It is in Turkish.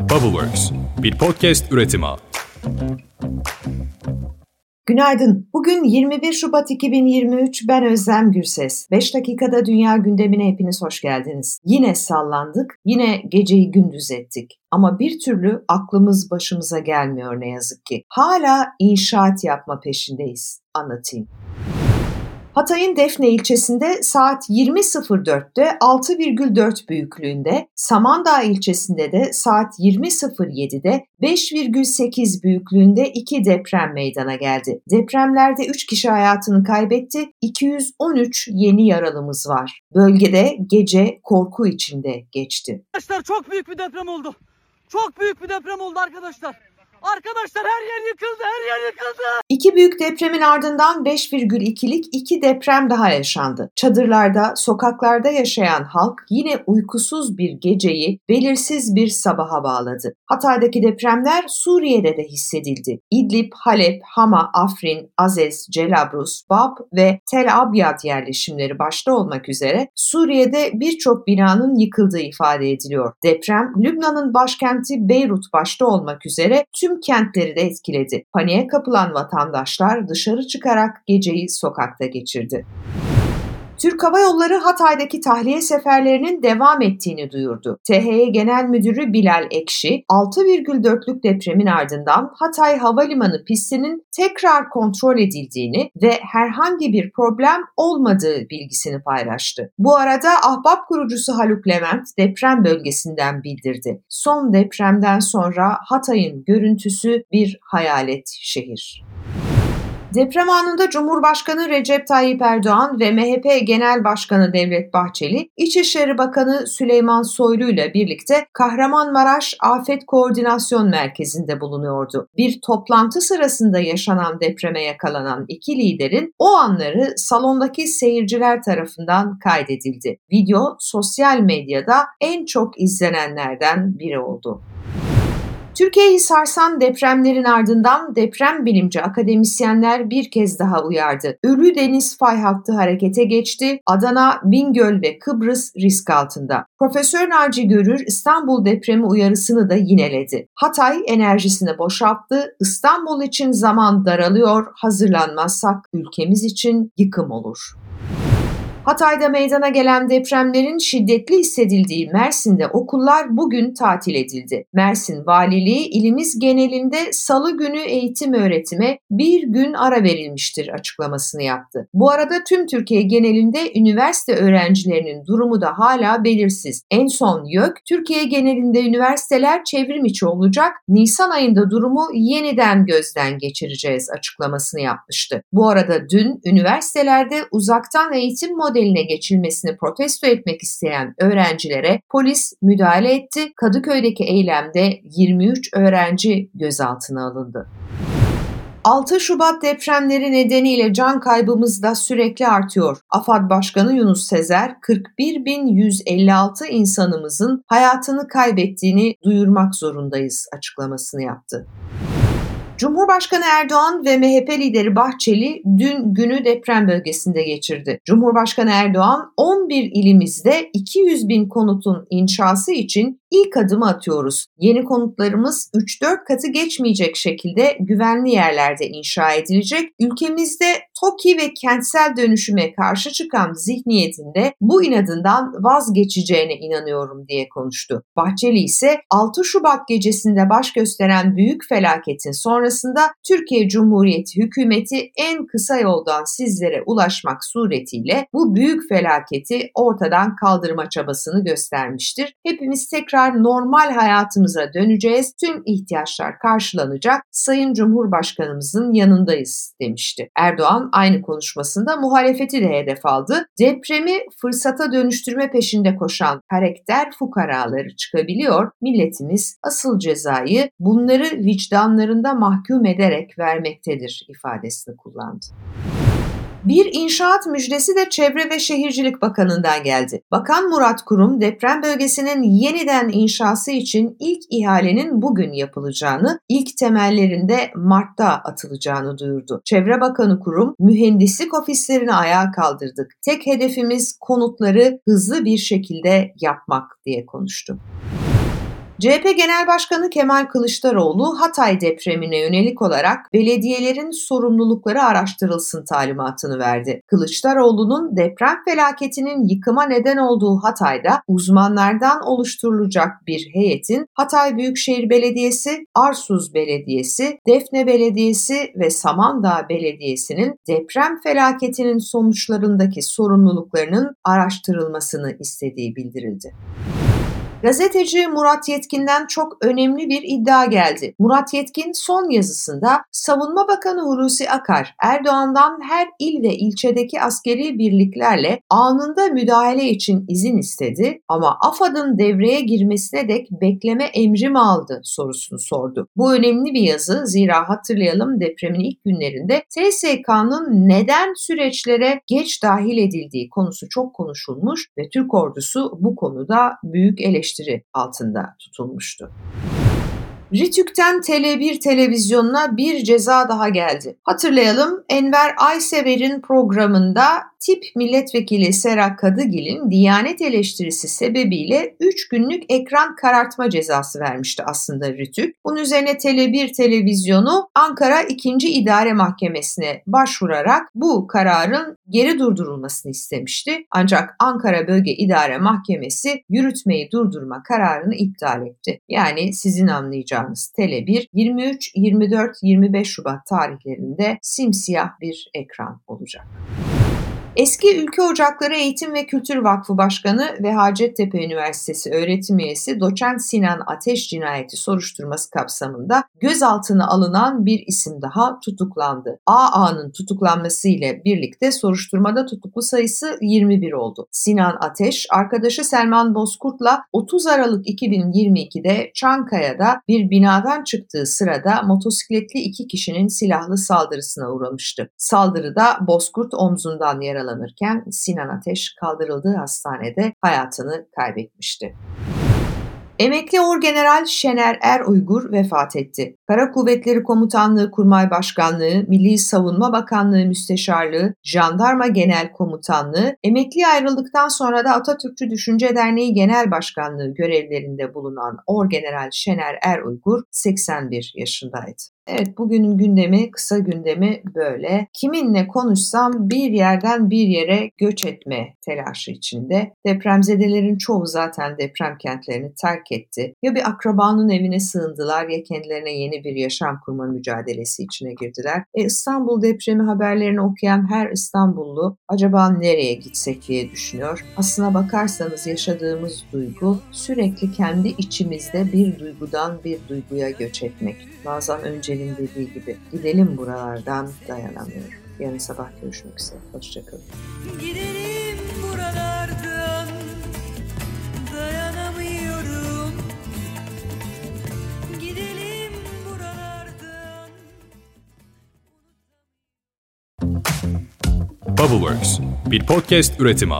Bubbleworks, bir podcast üretimi. Günaydın. Bugün 21 Şubat 2023. Ben Özlem Gürses. 5 dakikada dünya gündemine hepiniz hoş geldiniz. Yine sallandık, yine geceyi gündüz ettik. Ama bir türlü aklımız başımıza gelmiyor ne yazık ki. Hala inşaat yapma peşindeyiz. Anlatayım. Hatay'ın Defne ilçesinde saat 20.04'te 6,4 büyüklüğünde, Samandağ ilçesinde de saat 20.07'de 5,8 büyüklüğünde iki deprem meydana geldi. Depremlerde 3 kişi hayatını kaybetti, 213 yeni yaralımız var. Bölgede gece korku içinde geçti. Arkadaşlar çok büyük bir deprem oldu. Çok büyük bir deprem oldu arkadaşlar. Arkadaşlar her yer yıkıldı, her yer yıkıldı. İki büyük depremin ardından 5,2'lik iki deprem daha yaşandı. Çadırlarda, sokaklarda yaşayan halk yine uykusuz bir geceyi belirsiz bir sabaha bağladı. Hatay'daki depremler Suriye'de de hissedildi. İdlib, Halep, Hama, Afrin, Azez, Celabrus, Bab ve Tel Abyad yerleşimleri başta olmak üzere Suriye'de birçok binanın yıkıldığı ifade ediliyor. Deprem Lübnan'ın başkenti Beyrut başta olmak üzere tüm tüm kentleri de etkiledi. Paniğe kapılan vatandaşlar dışarı çıkarak geceyi sokakta geçirdi. Türk Hava Yolları Hatay'daki tahliye seferlerinin devam ettiğini duyurdu. THY Genel Müdürü Bilal Ekşi, 6,4'lük depremin ardından Hatay Havalimanı pistinin tekrar kontrol edildiğini ve herhangi bir problem olmadığı bilgisini paylaştı. Bu arada Ahbap kurucusu Haluk Levent deprem bölgesinden bildirdi. Son depremden sonra Hatay'ın görüntüsü bir hayalet şehir. Deprem anında Cumhurbaşkanı Recep Tayyip Erdoğan ve MHP Genel Başkanı Devlet Bahçeli, İçişleri Bakanı Süleyman Soylu ile birlikte Kahramanmaraş Afet Koordinasyon Merkezi'nde bulunuyordu. Bir toplantı sırasında yaşanan depreme yakalanan iki liderin o anları salondaki seyirciler tarafından kaydedildi. Video sosyal medyada en çok izlenenlerden biri oldu. Türkiye'yi sarsan depremlerin ardından deprem bilimci akademisyenler bir kez daha uyardı. Ölü deniz fay hattı harekete geçti. Adana, Bingöl ve Kıbrıs risk altında. Profesör Naci Görür İstanbul depremi uyarısını da yineledi. Hatay enerjisini boşalttı. İstanbul için zaman daralıyor. Hazırlanmazsak ülkemiz için yıkım olur. Hatay'da meydana gelen depremlerin şiddetli hissedildiği Mersin'de okullar bugün tatil edildi. Mersin Valiliği ilimiz genelinde salı günü eğitim öğretime bir gün ara verilmiştir açıklamasını yaptı. Bu arada tüm Türkiye genelinde üniversite öğrencilerinin durumu da hala belirsiz. En son YÖK, Türkiye genelinde üniversiteler çevrim içi olacak, Nisan ayında durumu yeniden gözden geçireceğiz açıklamasını yapmıştı. Bu arada dün üniversitelerde uzaktan eğitim modeli modeline geçilmesini protesto etmek isteyen öğrencilere polis müdahale etti. Kadıköy'deki eylemde 23 öğrenci gözaltına alındı. 6 Şubat depremleri nedeniyle can kaybımız da sürekli artıyor. AFAD Başkanı Yunus Sezer 41.156 insanımızın hayatını kaybettiğini duyurmak zorundayız açıklamasını yaptı. Cumhurbaşkanı Erdoğan ve MHP lideri Bahçeli dün günü deprem bölgesinde geçirdi. Cumhurbaşkanı Erdoğan 11 ilimizde 200 bin konutun inşası için ilk adımı atıyoruz. Yeni konutlarımız 3-4 katı geçmeyecek şekilde güvenli yerlerde inşa edilecek. Ülkemizde TOKİ ve kentsel dönüşüme karşı çıkan zihniyetinde bu inadından vazgeçeceğine inanıyorum diye konuştu. Bahçeli ise 6 Şubat gecesinde baş gösteren büyük felaketin sonrasında Türkiye Cumhuriyeti hükümeti en kısa yoldan sizlere ulaşmak suretiyle bu büyük felaketi ortadan kaldırma çabasını göstermiştir. Hepimiz tekrar tekrar normal hayatımıza döneceğiz. Tüm ihtiyaçlar karşılanacak. Sayın Cumhurbaşkanımızın yanındayız demişti. Erdoğan aynı konuşmasında muhalefeti de hedef aldı. Depremi fırsata dönüştürme peşinde koşan karakter fukaraları çıkabiliyor. Milletimiz asıl cezayı bunları vicdanlarında mahkum ederek vermektedir ifadesini kullandı. Bir inşaat müjdesi de Çevre ve Şehircilik Bakanı'ndan geldi. Bakan Murat Kurum deprem bölgesinin yeniden inşası için ilk ihalenin bugün yapılacağını, ilk temellerinde Mart'ta atılacağını duyurdu. Çevre Bakanı Kurum, mühendislik ofislerini ayağa kaldırdık. Tek hedefimiz konutları hızlı bir şekilde yapmak diye konuştu. CHP Genel Başkanı Kemal Kılıçdaroğlu Hatay depremine yönelik olarak belediyelerin sorumlulukları araştırılsın talimatını verdi. Kılıçdaroğlu'nun deprem felaketinin yıkıma neden olduğu Hatay'da uzmanlardan oluşturulacak bir heyetin Hatay Büyükşehir Belediyesi, Arsuz Belediyesi, Defne Belediyesi ve Samandağ Belediyesi'nin deprem felaketinin sonuçlarındaki sorumluluklarının araştırılmasını istediği bildirildi. Gazeteci Murat Yetkin'den çok önemli bir iddia geldi. Murat Yetkin son yazısında Savunma Bakanı Hulusi Akar, Erdoğan'dan her il ve ilçedeki askeri birliklerle anında müdahale için izin istedi ama AFAD'ın devreye girmesine dek bekleme emri mi aldı sorusunu sordu. Bu önemli bir yazı zira hatırlayalım depremin ilk günlerinde TSK'nın neden süreçlere geç dahil edildiği konusu çok konuşulmuş ve Türk ordusu bu konuda büyük eleştiri eleştiri altında tutulmuştu. Ritük'ten Tele1 televizyonuna bir ceza daha geldi. Hatırlayalım Enver Aysever'in programında tip milletvekili Sera Kadıgil'in Diyanet eleştirisi sebebiyle 3 günlük ekran karartma cezası vermişti aslında Rütük. Bunun üzerine Tele1 televizyonu Ankara 2. İdare Mahkemesi'ne başvurarak bu kararın geri durdurulmasını istemişti. Ancak Ankara Bölge İdare Mahkemesi yürütmeyi durdurma kararını iptal etti. Yani sizin anlayacağınız Tele1 23, 24, 25 Şubat tarihlerinde simsiyah bir ekran olacak. Eski Ülke Ocakları Eğitim ve Kültür Vakfı Başkanı ve Hacettepe Üniversitesi öğretim üyesi doçent Sinan Ateş cinayeti soruşturması kapsamında gözaltına alınan bir isim daha tutuklandı. AA'nın tutuklanması ile birlikte soruşturmada tutuklu sayısı 21 oldu. Sinan Ateş, arkadaşı Selman Bozkurt'la 30 Aralık 2022'de Çankaya'da bir binadan çıktığı sırada motosikletli iki kişinin silahlı saldırısına uğramıştı. Saldırıda Bozkurt omzundan yaralanmıştı yaralanırken Sinan Ateş kaldırıldığı hastanede hayatını kaybetmişti. Emekli Orgeneral Şener Er Uygur vefat etti. Kara Kuvvetleri Komutanlığı Kurmay Başkanlığı, Milli Savunma Bakanlığı Müsteşarlığı, Jandarma Genel Komutanlığı, emekli ayrıldıktan sonra da Atatürkçü Düşünce Derneği Genel Başkanlığı görevlerinde bulunan Orgeneral Şener Er Uygur 81 yaşındaydı. Evet bugünün gündemi, kısa gündemi böyle. Kiminle konuşsam bir yerden bir yere göç etme telaşı içinde. Depremzedelerin çoğu zaten deprem kentlerini terk etti. Ya bir akrabanın evine sığındılar ya kendilerine yeni bir yaşam kurma mücadelesi içine girdiler. E, İstanbul depremi haberlerini okuyan her İstanbullu acaba nereye gitsek diye düşünüyor. Aslına bakarsanız yaşadığımız duygu sürekli kendi içimizde bir duygudan bir duyguya göç etmek. Bazen önce Ezel'in dediği gibi gidelim buralardan dayanamıyorum. Yarın sabah görüşmek üzere. Hoşçakalın. Gidelim buralardan dayanamıyorum. Gidelim buralardan. Bubbleworks bir podcast üretimi.